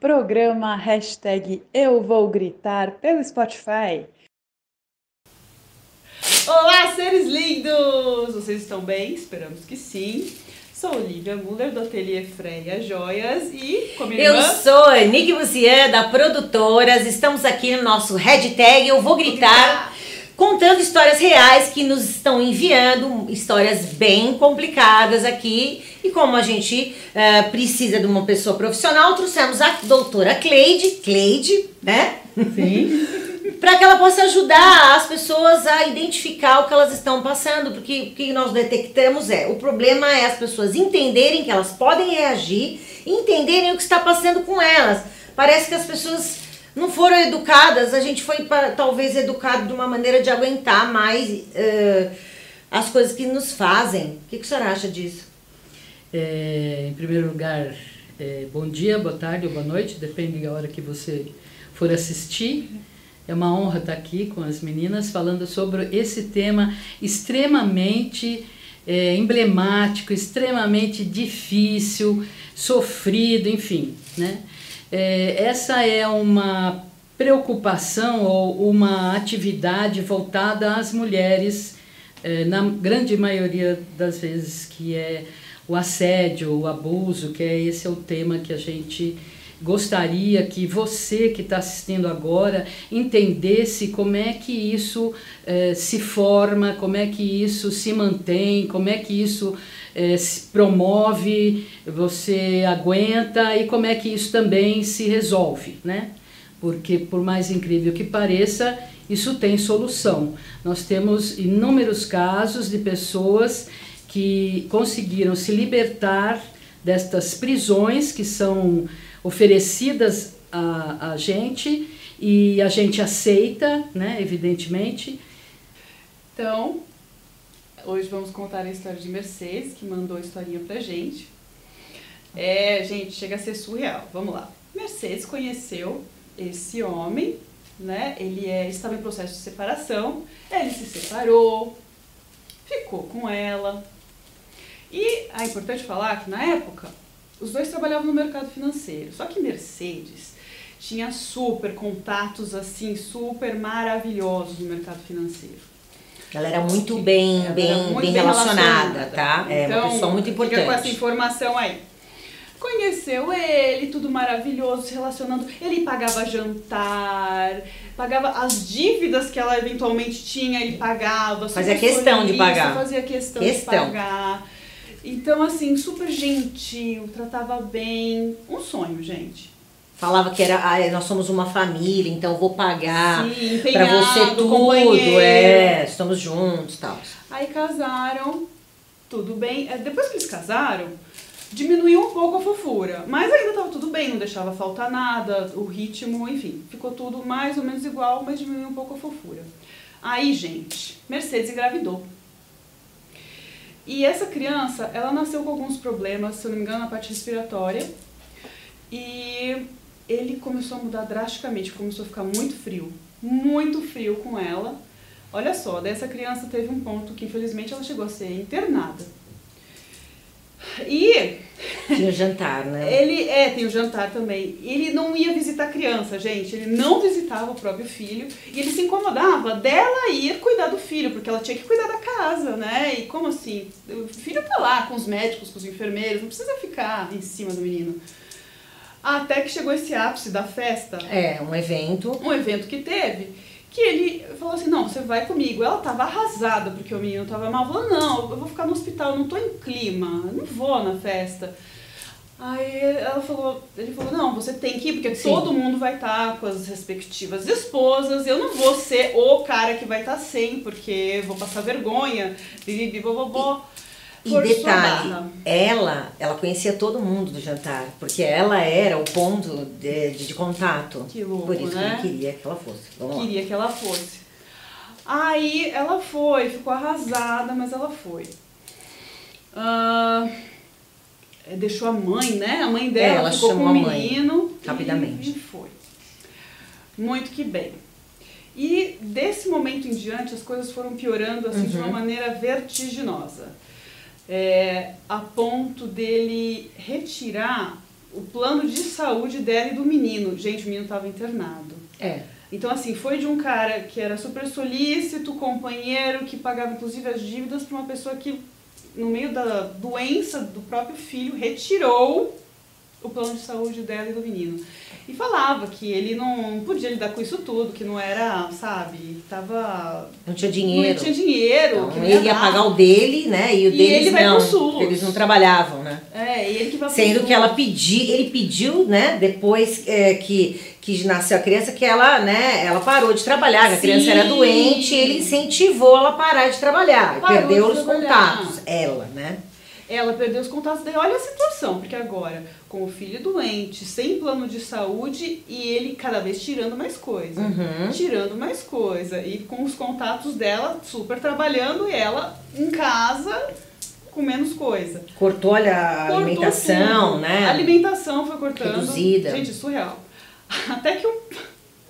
Programa hashtag Eu Vou Gritar pelo Spotify. Olá, seres lindos! Vocês estão bem? Esperamos que sim. Sou Olivia Muller, do Ateliê Freia Joias e com a minha Eu irmã... sou Nick Bucian, da Produtoras. Estamos aqui no nosso hashtag Eu Vou Gritar, contando histórias reais que nos estão enviando, histórias bem complicadas aqui. E como a gente eh, precisa de uma pessoa profissional, trouxemos a doutora Cleide, Cleide, né? Sim. para que ela possa ajudar as pessoas a identificar o que elas estão passando, porque o que nós detectamos é, o problema é as pessoas entenderem que elas podem reagir, entenderem o que está passando com elas. Parece que as pessoas não foram educadas, a gente foi talvez educado de uma maneira de aguentar mais eh, as coisas que nos fazem. O que, que a senhora acha disso? É, em primeiro lugar, é, bom dia, boa tarde ou boa noite, depende da hora que você for assistir. É uma honra estar aqui com as meninas falando sobre esse tema extremamente é, emblemático, extremamente difícil, sofrido, enfim. Né? É, essa é uma preocupação ou uma atividade voltada às mulheres, é, na grande maioria das vezes, que é o assédio, o abuso, que é esse é o tema que a gente gostaria que você que está assistindo agora entendesse como é que isso eh, se forma, como é que isso se mantém, como é que isso eh, se promove, você aguenta e como é que isso também se resolve, né? Porque por mais incrível que pareça, isso tem solução. Nós temos inúmeros casos de pessoas que conseguiram se libertar destas prisões que são oferecidas a, a gente e a gente aceita, né, evidentemente. Então, hoje vamos contar a história de Mercedes, que mandou a historinha pra gente. É, gente, chega a ser surreal. Vamos lá. Mercedes conheceu esse homem, né? Ele é, estava em processo de separação, ele se separou, ficou com ela. E é importante falar que na época os dois trabalhavam no mercado financeiro. Só que Mercedes tinha super contatos assim, super maravilhosos no mercado financeiro. Ela era muito bem, bem, muito bem relacionada, tá? é uma Então, pessoa muito Fica com essa importante. informação aí. Conheceu ele, tudo maravilhoso, se relacionando. Ele pagava jantar, pagava as dívidas que ela eventualmente tinha, ele pagava. Fazia questão de pagar. Fazia questão, Questão. de pagar. Então, assim, super gentil, tratava bem. Um sonho, gente. Falava que era, ah, nós somos uma família, então vou pagar pra você tudo, é, estamos juntos, tal. Aí casaram, tudo bem. É, Depois que eles casaram, diminuiu um pouco a fofura. Mas ainda tava tudo bem, não deixava faltar nada, o ritmo, enfim, ficou tudo mais ou menos igual, mas diminuiu um pouco a fofura. Aí, gente, Mercedes engravidou. E essa criança, ela nasceu com alguns problemas, se eu não me engano, na parte respiratória. E ele começou a mudar drasticamente, começou a ficar muito frio, muito frio com ela. Olha só, dessa criança teve um ponto que infelizmente ela chegou a ser internada. E Tinha jantar, né? ele, é, tem o jantar também. Ele não ia visitar a criança, gente. Ele não visitava o próprio filho. E ele se incomodava dela ir cuidar do filho, porque ela tinha que cuidar da casa, né? E como assim? O filho tá lá com os médicos, com os enfermeiros, não precisa ficar em cima do menino. Até que chegou esse ápice da festa, É, um evento. um evento que teve, que ele falou assim, não, você vai comigo. Ela tava arrasada porque o menino tava mal. Falou, não, eu vou ficar no hospital, eu não tô em clima, eu não vou na festa. Aí ela falou, ele falou, não, você tem que ir, porque Sim. todo mundo vai estar com as respectivas esposas, eu não vou ser o cara que vai estar sem, porque vou passar vergonha, bibi, bobobó. E A detalhe, barra. ela, ela conhecia todo mundo do jantar, porque ela era o ponto de, de, de contato. Que louco, Por isso né? que ele queria que ela fosse. Vamos lá. queria que ela fosse. Aí ela foi, ficou arrasada, mas ela foi. É, deixou a mãe, né? A mãe dela É, ela ficou com chamou o a mãe, menino e- rapidamente. E, foi. Muito que bem. E desse momento em diante as coisas foram piorando assim de uma Uhum. maneira vertiginosa. É, a ponto dele retirar o plano de saúde dela e do menino. Gente, o menino estava internado. É. Então, assim, foi de um cara que era super solícito, companheiro, que pagava inclusive as dívidas para uma pessoa que, no meio da doença do próprio filho, retirou o plano de saúde dela e do menino. E falava que ele não podia lidar com isso tudo, que não era, sabe, tava. Não tinha dinheiro. Não tinha dinheiro. Então, que não ele ia pagar o dele, né? E o E deles ele vai não. pro SUS. Eles não trabalhavam, né? É, e ele que vai Sendo que ela pediu, ele pediu, né, depois é, que, que nasceu a criança, que ela, né, ela parou de trabalhar, que a criança era Sim. doente, ele incentivou ela a parar de trabalhar, Parou perdeu de os trabalhar. contatos, ela, né? Ela perdeu os contatos dele. Olha a situação, porque agora, com o filho doente, sem plano de saúde e ele cada vez tirando mais coisa. Uhum. Tirando mais coisa. E com os contatos dela super trabalhando e ela em casa com menos coisa. Cortou olha, a Cortou alimentação, tudo. né? A alimentação foi cortando. Reduzida. Gente, surreal. Até que um,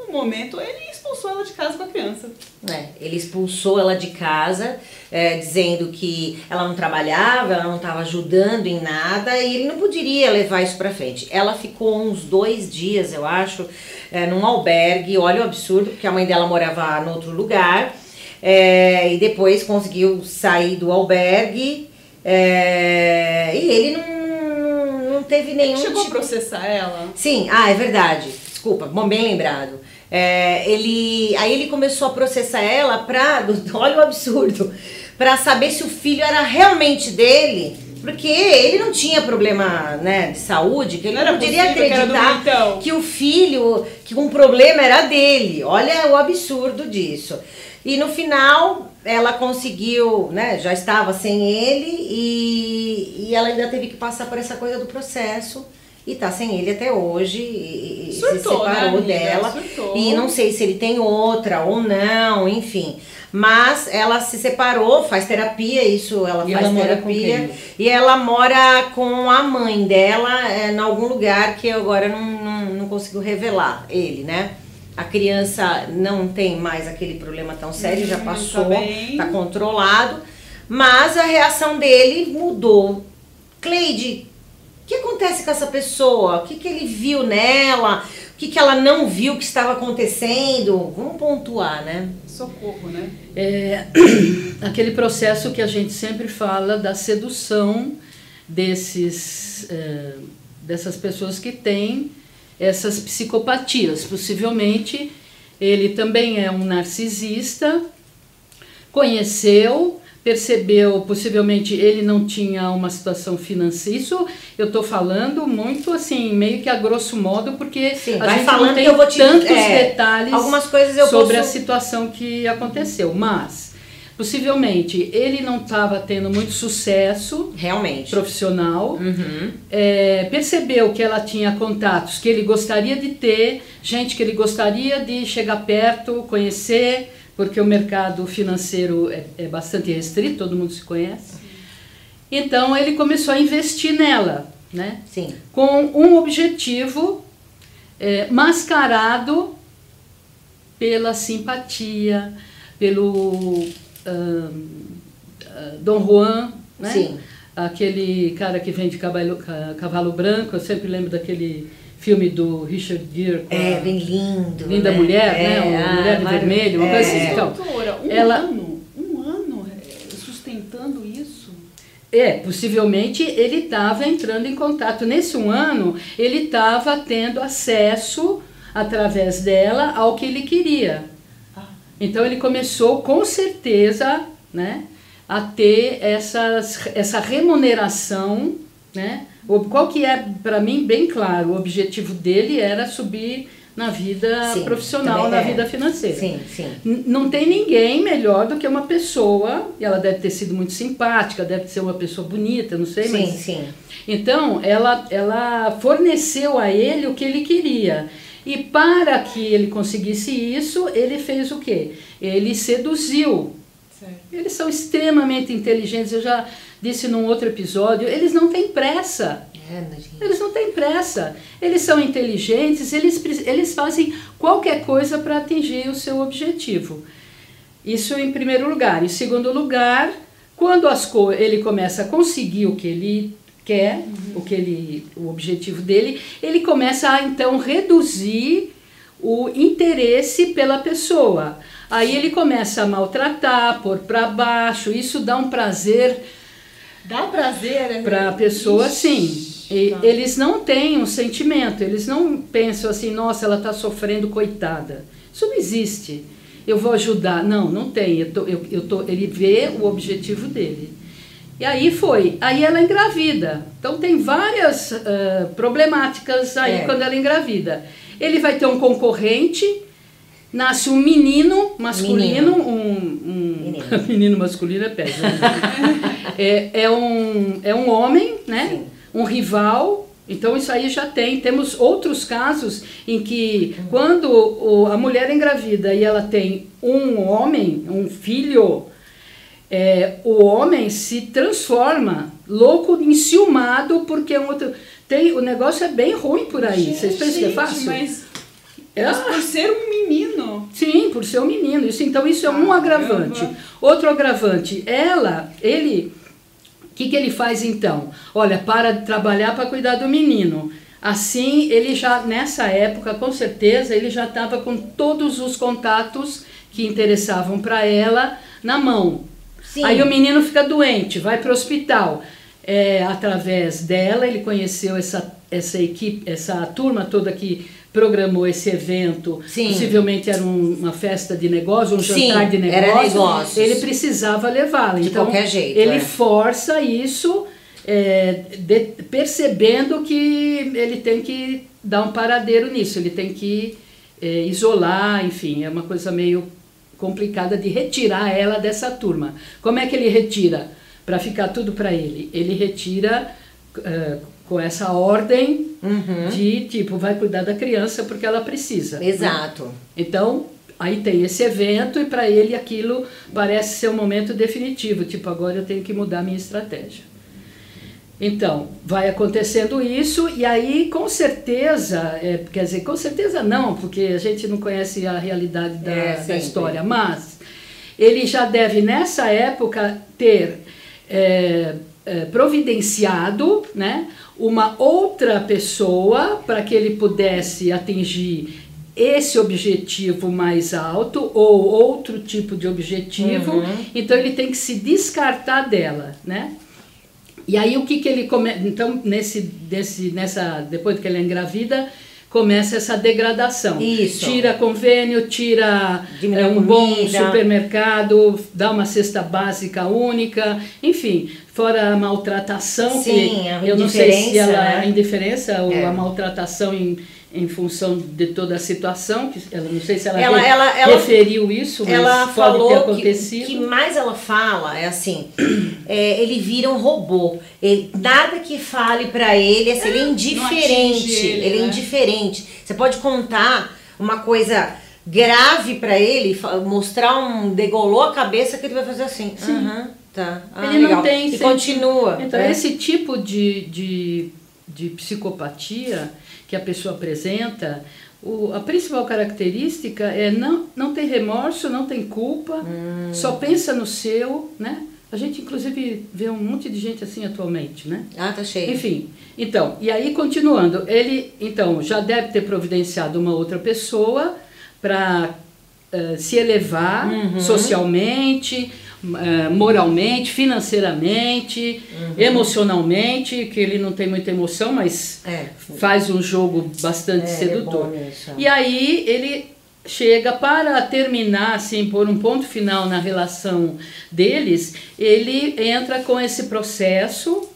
um momento ele expulsou ela de casa com a criança. É, ele expulsou ela de casa, é, dizendo que ela não trabalhava, ela não estava ajudando em nada e ele não poderia levar isso pra frente. Ela ficou uns dois dias, eu acho, é, num albergue. Olha o absurdo, porque a mãe dela morava em outro lugar. é, e depois conseguiu sair do albergue é, e ele não, não teve nenhum Chegou a tipo processar ela. Sim, ah, é verdade. Desculpa, bom, bem lembrado. É, ele, aí ele começou a processar ela pra, olha o absurdo, pra saber se o filho era realmente dele, porque ele não tinha problema, né, de saúde, que ele Não não, poderia que do acreditar Milton. que o filho, que um problema era dele. Olha o absurdo disso. E no final ela conseguiu, né, já estava sem ele e, e ela ainda teve que passar por essa coisa do processo. E tá sem ele até hoje. E, e se Surtou, né, separou amiga? dela. Surtou. E não sei se ele tem outra ou não, enfim. Mas ela se separou, faz terapia, isso ela E faz ela mora com terapia. E ela mora com a mãe dela é, em algum lugar que eu agora não, não, não consigo revelar ele, né? A criança não tem mais aquele problema tão sério, já Hum, passou, tá tá controlado. Mas a reação dele mudou. Cleide, que acontece com essa pessoa? O que, que ele viu nela? O que, que ela não viu que estava acontecendo? Vamos pontuar, né? Socorro, né? É aquele processo que a gente sempre fala da sedução desses, é, dessas pessoas que têm essas psicopatias. Possivelmente ele também é um narcisista, conheceu, percebeu, possivelmente ele não tinha uma situação financeira. Isso eu estou falando muito assim, meio que a grosso modo, porque Sim, a vai gente falando não tem que eu vou te- tantos é, detalhes algumas coisas eu sobre posso- a situação que aconteceu, mas possivelmente ele não estava tendo muito sucesso Realmente. profissional, Uhum. é, percebeu que ela tinha contatos que ele gostaria de ter, gente que ele gostaria de chegar perto, conhecer, porque o mercado financeiro é, é bastante restrito, todo mundo se conhece. Então ele começou a investir nela, né? Sim. com um objetivo é, mascarado pela simpatia, pelo ahn, ah, Dom Juan, né? Sim. aquele cara que vende cavalo, ca- cavalo branco, eu sempre lembro daquele filme do Richard Gere com É, a bem lindo. Linda né? Mulher, É, né? O ah, Mulher de Vermelho, uma coisa assim. é. Então, Doutora, um ela- ano, um ano é, sustentando isso. É, possivelmente ele estava entrando em contato. Nesse um ano, ele estava tendo acesso, através dela, ao que ele queria. Ah. Então ele começou, com certeza, né, a ter essas, essa remuneração, né? O- Qual que é, para mim, bem claro, o objetivo dele era subir na vida Sim, profissional, na é. vida financeira. Sim, sim. N- Não tem ninguém melhor do que uma pessoa, e ela deve ter sido muito simpática, deve ser uma pessoa bonita, não sei, Sim, mas. sim. Então, ela, ela forneceu a ele o que ele queria. E para que ele conseguisse isso, ele fez o quê? Ele seduziu. Certo. Eles são extremamente inteligentes, eu já disse num outro episódio, eles não têm pressa. É? Eles não têm pressa. Eles são inteligentes, eles, eles fazem qualquer coisa para atingir o seu objetivo. Isso em primeiro lugar. Em segundo lugar, quando as co ele começa a conseguir o que ele quer, o que ele, o objetivo dele, ele começa a então reduzir o interesse pela pessoa. Aí ele começa a maltratar, pôr para baixo, isso dá um prazer Dá prazer, né? para a pessoa, sim. E Tá. eles não têm um sentimento, eles não pensam assim, nossa, ela está sofrendo, coitada. Isso não existe. Eu vou ajudar. Não, não tem. Eu tô, eu, eu tô, ele vê o objetivo dele. E aí foi. Aí ela engravida. Então tem várias ah, problemáticas aí É. quando ela engravida. Ele vai ter um concorrente, nasce um menino masculino, Menino. um, um Menino. menino masculino é péssimo. é, é, um, é um homem, né? Sim. Um rival. Então isso aí já tem. Temos outros casos em que quando o- a mulher é engravida e ela tem um homem, um filho, é, o homem se transforma louco, enciumado, porque é um outro. Tem, o negócio é bem ruim por aí. Vocês pensam que é fácil? Mas, Mas por ser um menino. Sim, por ser um menino. Isso, então isso é um agravante. Outro agravante, ela, ele, o que, que ele faz então? Olha, para de trabalhar para cuidar do menino. Assim, ele já, nessa época, com certeza, ele já estava com todos os contatos que interessavam para ela na mão. Sim. Aí o menino fica doente, vai para o hospital. É, através dela, ele conheceu essa, essa equipe, essa turma toda que programou esse evento. Sim. Possivelmente era um- uma festa de negócio, um Sim, jantar de era negócio. negócios. Ele precisava levá-la. De então, qualquer jeito, Ele é. força isso, é, de- percebendo que ele tem que dar um paradeiro nisso, ele tem que é, isolar, enfim, é uma coisa meio complicada de retirar ela dessa turma. Como é que ele retira? Para ficar tudo para ele. Ele retira é, com essa ordem Uhum. de tipo, vai cuidar da criança porque ela precisa. né? Exato. Então, aí tem esse evento e para ele aquilo parece ser um momento definitivo, tipo, agora eu tenho que mudar minha estratégia. Então, vai acontecendo isso e aí com certeza, é, quer dizer, com certeza não, porque a gente não conhece a realidade da, É, da história, mas ele já deve nessa época ter é, providenciado né, uma outra pessoa para que ele pudesse atingir esse objetivo mais alto ou outro tipo de objetivo. Uhum. Então ele tem que se descartar dela, né? E aí o que que ele come... então nesse desse nessa depois que ele engravida começa essa degradação. Isso. Tira convênio, tira é, um bom comida. supermercado, dá uma cesta básica única, enfim, fora a maltratação Sim, que a eu não sei se ela né? a indiferença ou É. a maltratação em, em função de toda a situação, que ela não sei se ela, Ela- re- ela- ela- referiu isso, mas Ela pode ter falou que o acontecido. que mais ela fala é assim, é, ele vira um robô. Ele- nada que fale pra ele, assim, ele é indiferente. atinge ele, Ele, é né? indiferente. Você pode contar uma coisa grave pra ele, mostrar um degolou a cabeça que ele vai fazer assim. Aham, tá. Ah, Ele não legal. tem e continua. Então, né? esse tipo de, de, de psicopatia que a pessoa apresenta, o, a principal característica é não, não tem remorso, não tem culpa, Hum. só pensa no seu, né? A gente, inclusive, vê um monte de gente assim atualmente, né? Ah, tá cheio. Enfim, então, e aí continuando, ele então já deve ter providenciado uma outra pessoa para se elevar Uhum. socialmente, eh, moralmente, financeiramente, emocionalmente, que ele não tem muita emoção, mas É. faz um jogo bastante É, é sedutor. nisso. E aí ele chega para terminar, assim, por um ponto final na relação deles, ele entra com esse processo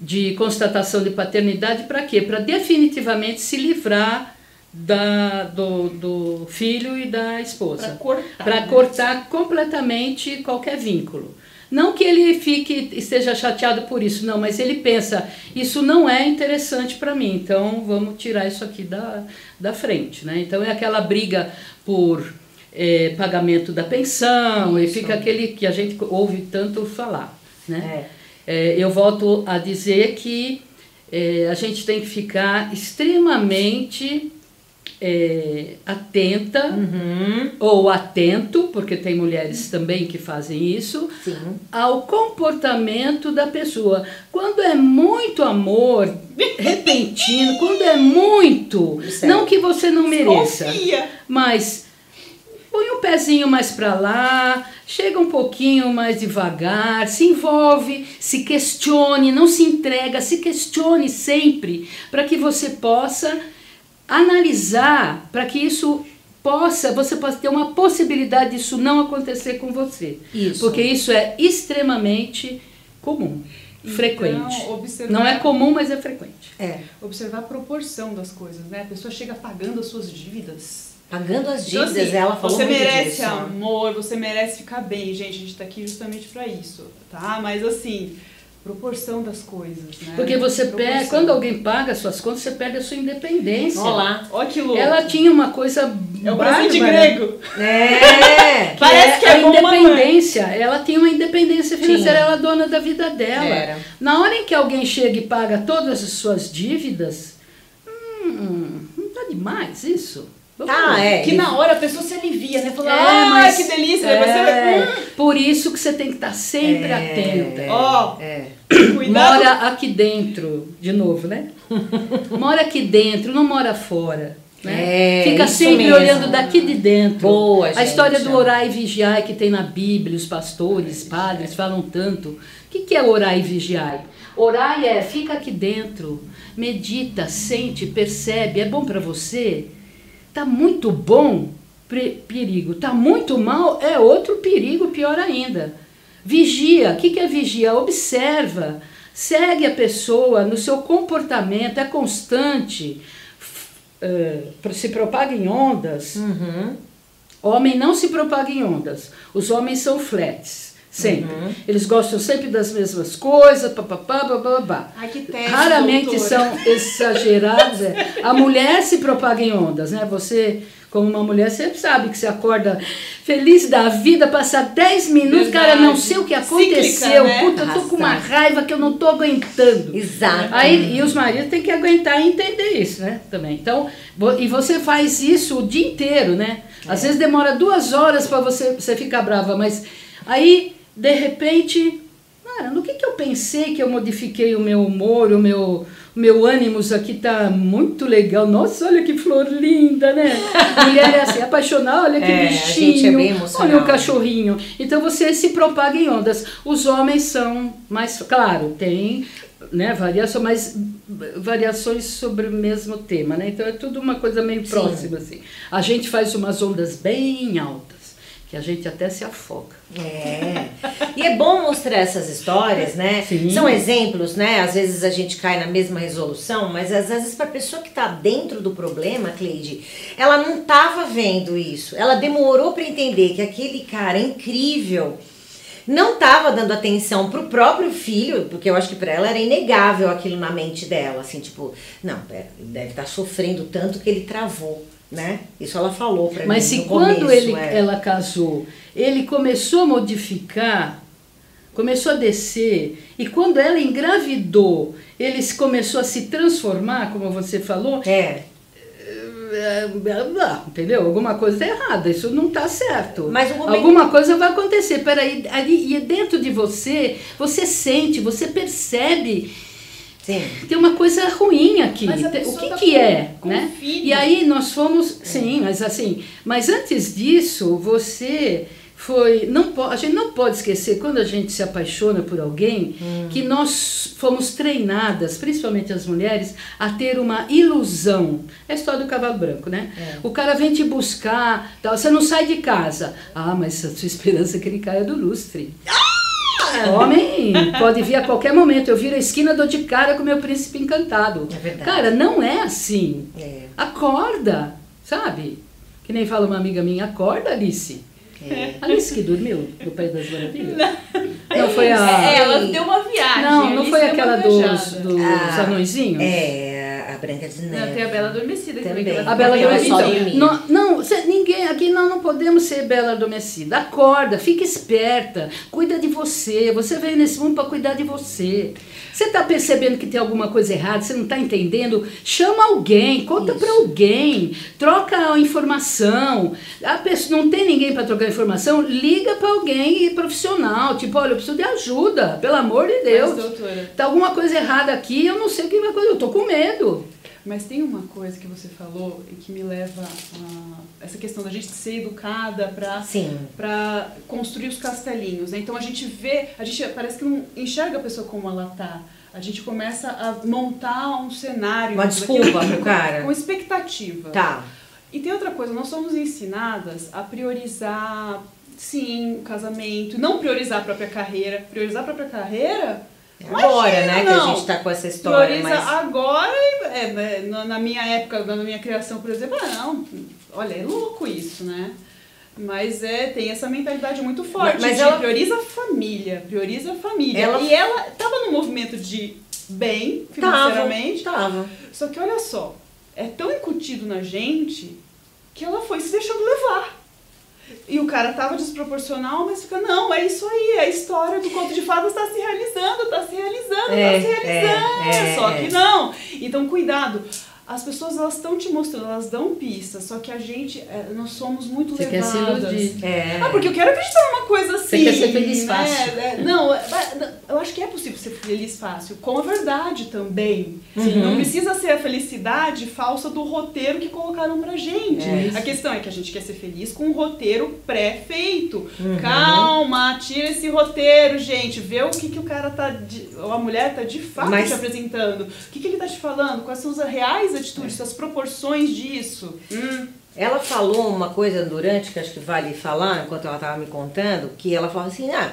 de constatação de paternidade para quê? Para definitivamente se livrar da, do, do filho e da esposa. cortar. Para né? cortar completamente qualquer vínculo. Não que ele fique esteja chateado por isso, não, mas ele pensa, isso não é interessante para mim, então vamos tirar isso aqui da, da frente. Né? Então é aquela briga por eh, pagamento da pensão, e Isso. fica aquele que a gente ouve tanto falar. Né? É. É, eu volto a dizer que é, a gente tem que ficar extremamente é, atenta Uhum. ou atento, porque tem mulheres também que fazem isso, Sim. ao comportamento da pessoa. Quando é muito amor repentino, quando é muito, Certo. não que você não mereça, Confia. mas põe um pezinho mais para lá, chega um pouquinho mais devagar, se envolve, se questione, não se entrega, se questione sempre, para que você possa analisar, para que isso possa, você possa ter uma possibilidade disso não acontecer com você. Isso. Porque isso é extremamente comum, frequente. Então, observar, Não é comum, mas é frequente. É. observar a proporção das coisas, né? A pessoa chega pagando as suas dívidas. Pagando as Então, dívidas, assim, ela falou Você merece disso. amor, você merece ficar bem. Gente, a gente tá aqui justamente pra isso, tá? Mas assim, proporção das coisas, né? Porque você perde, quando alguém paga as suas contas, você perde a sua independência. Olá. Olha que louco. Ela tinha uma coisa É o presente grego. É. que Parece que a é não é. independência. Ela tinha uma independência financeira, Tinha. ela é dona da vida dela. Era. Na hora em que alguém chega e paga todas as suas dívidas, hum, não tá demais isso? Tá, é. Que na hora a pessoa se alivia, né? Fala, É, ah, mas- que delícia. É, você hum, Por isso que você tem que estar sempre É, atenta. ó, É. cuidado. Mora aqui dentro, de novo, né? mora aqui dentro, não mora fora. Né? É, Fica sempre mesmo. olhando daqui de dentro. Boa, A gente. história do orar e vigiar que tem na Bíblia, os pastores, padres falam tanto. O que, que é orar e vigiar? Orar é fica aqui dentro, medita, sente, percebe. É bom para você? Tá muito bom, perigo. Tá muito mal, é outro perigo, pior ainda. Vigia. O que, é vigia? Observa. Segue a pessoa no seu comportamento, é constante. eh, se propaga em ondas. Uhum. Homem não se propaga em ondas. Os homens são flats, sempre. Eles gostam sempre das mesmas coisas, papapá, bababá. Ai, que teste, Raramente doutora. são exagerados. é. A mulher se propaga em ondas, né? Você, como uma mulher, você sabe que você acorda feliz da vida, passa 10 minutos, cara, não Verdade. sei o que Cíclica, aconteceu. né? Puta, eu tô com uma raiva que eu não tô aguentando. Exato. Aí, e os maridos têm que aguentar e entender isso, né? Também. Então, e você faz isso o dia inteiro, né? Às vezes demora duas horas para você, você ficar brava, mas aí, de repente, cara, no que, que eu pensei que eu modifiquei o meu humor, o meu, o meu ânimos aqui tá muito legal. Nossa, olha que flor linda, né? Mulher é assim, apaixonada, olha que É, a bichinho. é olha o cachorrinho. Então você se propaga em ondas. Os homens são mais, claro, tem né, variação, mas variações sobre o mesmo tema, né? Então é tudo uma coisa meio Sim. próxima assim. A gente faz umas ondas bem altas, que a gente até se afoga. É. E é bom mostrar essas histórias, né? Sim. São exemplos, né? Às vezes a gente cai na mesma resolução, mas às vezes para a pessoa que está dentro do problema, Cleide, ela não estava vendo isso. Ela demorou para entender que aquele cara incrível não estava dando atenção pro próprio filho, porque eu acho que para ela era inegável aquilo na mente dela, assim, tipo, não, pera, deve estar sofrendo tanto que ele travou, né? Isso ela falou para mim Mas se quando começo, ele, é. ela casou, ele começou a modificar, começou a descer, e quando ela engravidou, ele se- começou a se transformar, como você falou, É. é, é, entendeu? Alguma coisa está errada, isso não está certo. Mas momento- Alguma coisa vai acontecer. Peraí, ali, e dentro de você, você sente, você percebe. Tem uma coisa ruim aqui. O que tá que com- é, com né? E aí nós fomos, sim, mas assim, mas antes disso, você foi, não a gente não pode esquecer quando a gente se apaixona por alguém, que nós fomos treinadas, principalmente as mulheres, a ter uma ilusão. É a história do cavalo branco, né? O cara vem te buscar, tal, você não sai de casa. Ah, mas a sua esperança é que ele caia do lustre. Homem pode vir a qualquer momento. Eu viro a esquina, dou de cara com meu príncipe encantado. É verdade. Cara, não é assim. É. Acorda, sabe? Que nem fala uma amiga minha, acorda, Alice. É. Alice que dormiu no País das Maravilhas? Não, foi a. É, ela deu uma viagem. Não, não Alice foi aquela dos, dos Ah, anõezinhos? É, Branca de Neve. Não, tem a Bela Adormecida Também. também. A Bela Ela Adormecida. Então, não, não cê- ninguém, aqui nós não podemos ser bela adormecida. Acorda, fica esperta, cuida de você. Você veio nesse mundo para cuidar de você. Você está percebendo que tem alguma coisa errada, você não está entendendo? Chama alguém, conta para alguém, troca a informação. A pessoa não tem ninguém para trocar informação, liga para alguém profissional. Tipo, olha, eu preciso de ajuda, pelo amor de Deus. Mas, doutora, Tá alguma coisa errada aqui, eu não sei o que vai acontecer, eu tô com medo. Mas tem uma coisa que você falou e que me leva a essa questão da gente ser educada para para construir os castelinhos. Né? Então a gente vê, a gente parece que não enxerga a pessoa como ela tá. A gente começa a montar um cenário Uma desculpa com- pro cara. com expectativa. Tá. E tem outra coisa, nós somos ensinadas a priorizar, sim, o casamento, e não priorizar a própria carreira. Priorizar a própria carreira? Agora, Imagina, né, que a não. gente tá com essa história, Prioriza mas... agora, é, é, na minha época, na minha criação, por exemplo, ah, não, olha, é louco isso, né? Mas é, tem essa mentalidade muito forte. Mas de ela- prioriza a família, prioriza a família. Ela- E ela tava num movimento de bem Tava, financeiramente. tava. Só que olha só, é tão incutido na gente que ela foi se deixando levar. E o cara tava desproporcional, mas fica, não, é isso aí, é a história do conto de fadas está se realizando, está se realizando, É, está se realizando. é, é, só é. que não. Então, cuidado. As pessoas elas estão te mostrando, elas dão pistas, só que a gente, é, nós somos muito Você quer se levadas. iludir. É. Ah, porque eu quero acreditar numa coisa assim. Você quer ser feliz né? fácil. É, Não, eu acho que é possível ser feliz fácil, com a verdade também. Uhum. Não precisa ser a felicidade falsa do roteiro que colocaram pra gente. É. A questão é que a gente quer ser feliz com um roteiro pré-feito. Uhum. Calma, tira esse roteiro, gente. Vê o que, que o cara tá. De, ou a mulher tá de fato Mas- te apresentando. O que, que ele tá te falando? Quais são as reais atitudes, as proporções disso? Hum. Ela falou uma coisa durante, que acho que vale falar, enquanto ela estava me contando, que ela falou assim, ah,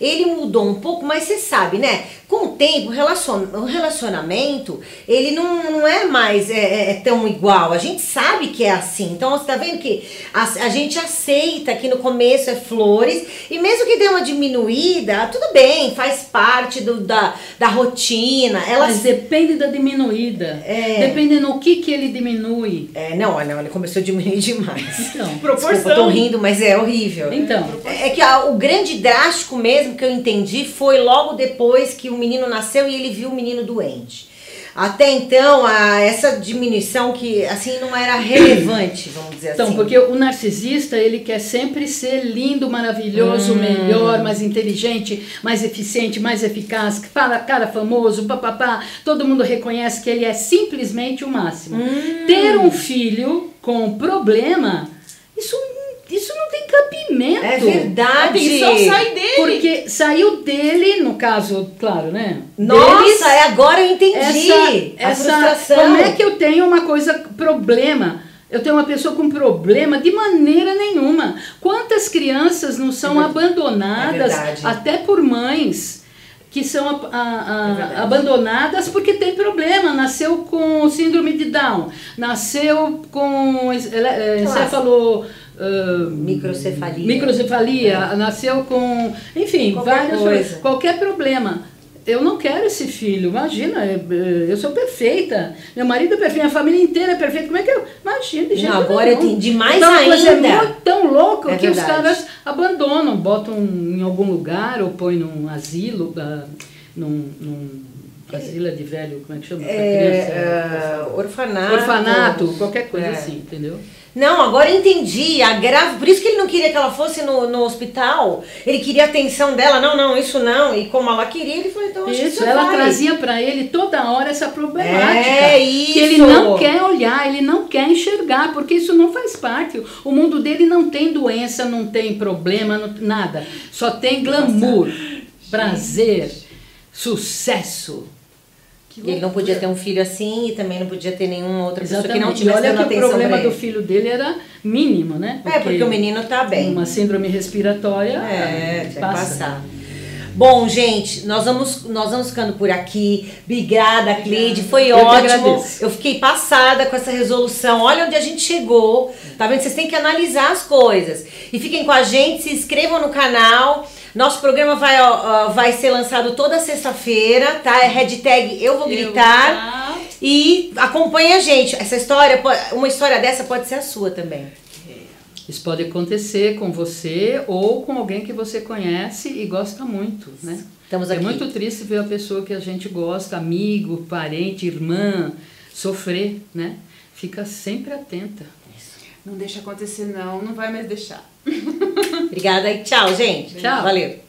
ele mudou um pouco, mas você sabe, né? Com o tempo, o relacion- o relacionamento, ele não, não é mais é, é- é tão igual. A gente sabe que é assim. Então, você tá vendo que a, a gente aceita que no começo é flores, e mesmo que dê uma diminuída, tudo bem, faz parte do, da, da rotina. Ela Mas depende da diminuída. É. Depende no que, que ele diminui. É, não, não, ele começou a diminuir demais. Então, Proporção. Desculpa, eu tô rindo, mas é horrível. então É que a- o grande drástico mesmo que eu entendi foi logo depois que o menino nasceu e ele viu o menino doente. Até então, a, essa diminuição que assim não era relevante, vamos dizer Então, assim. porque o narcisista, ele quer sempre ser lindo, maravilhoso, Hum. melhor, mais inteligente, mais eficiente, mais eficaz, cara, cara famoso, papapá. Todo mundo reconhece que ele é simplesmente o máximo. Hum. Ter um filho com problema, isso, isso não tem cabimento. É verdade. Atenção, sai dele! Porque saiu dele, no caso, claro, né? Nossa, deles, é agora eu entendi. a essa, frustração. como é que eu tenho uma coisa, problema? Eu tenho uma pessoa com problema de maneira nenhuma. Quantas crianças não são É abandonadas é até por mães que são a- a- a- É abandonadas porque tem problema, nasceu com síndrome de Down, nasceu com es- eh, ah, Microcefalia. microcefalia, nasceu com, enfim, Qualquer vários coisa. qualquer problema. Eu não quero esse filho, imagina, é, é, eu sou perfeita, meu marido é perfeito, minha família inteira é perfeita, como é que eu. Imagina, de jeito Não, agora eu nenhum. entendi mais então, coisa ainda. é muito tão louca É que os verdade. caras abandonam, botam em algum lugar ou põem num asilo, ah, num, num asilo de velho, como é que chama? Pra criança? É, é, orfanato. Orfanato, qualquer coisa É. assim, entendeu? Não, agora eu entendi. A grave, por isso que ele não queria que ela fosse no, no hospital. Ele queria a atenção dela. Não, não, isso não. E como ela queria, ele falou, então acho que Isso, você ela vai. trazia pra ele toda hora essa problemática. É Que ele isso. não quer olhar, ele não quer enxergar, porque isso não faz parte. O mundo dele não tem doença, não tem problema, não- nada. Só tem glamour, prazer, sucesso. E ele não podia ter um filho assim e também não podia ter nenhuma outra pessoa que não Exatamente. E tivesse olha que o problema do filho dele era mínimo, né? É, porque o menino tá bem. Uma síndrome respiratória É, que passa. passar. Bom, gente, nós vamos, nós vamos ficando por aqui. Obrigada, Cleide. Foi Eu ótimo. Eu fiquei passada com essa resolução. Olha onde a gente chegou. Tá vendo? Vocês têm que analisar as coisas. E fiquem com a gente, se inscrevam no canal. Nosso programa vai, ó, vai ser lançado toda sexta-feira, tá? É hashtag Eu Vou Eu Gritar. tá. E acompanhe a gente. Essa história, uma história dessa pode ser a sua também. Isso pode acontecer com você ou com alguém que você conhece e gosta muito, né? Estamos É aqui. muito triste ver a pessoa que a gente gosta, amigo, parente, irmã, sofrer, né? Fica sempre atenta. Não deixa acontecer não, não vai mais deixar. Obrigada e tchau, gente. Tchau. Valeu.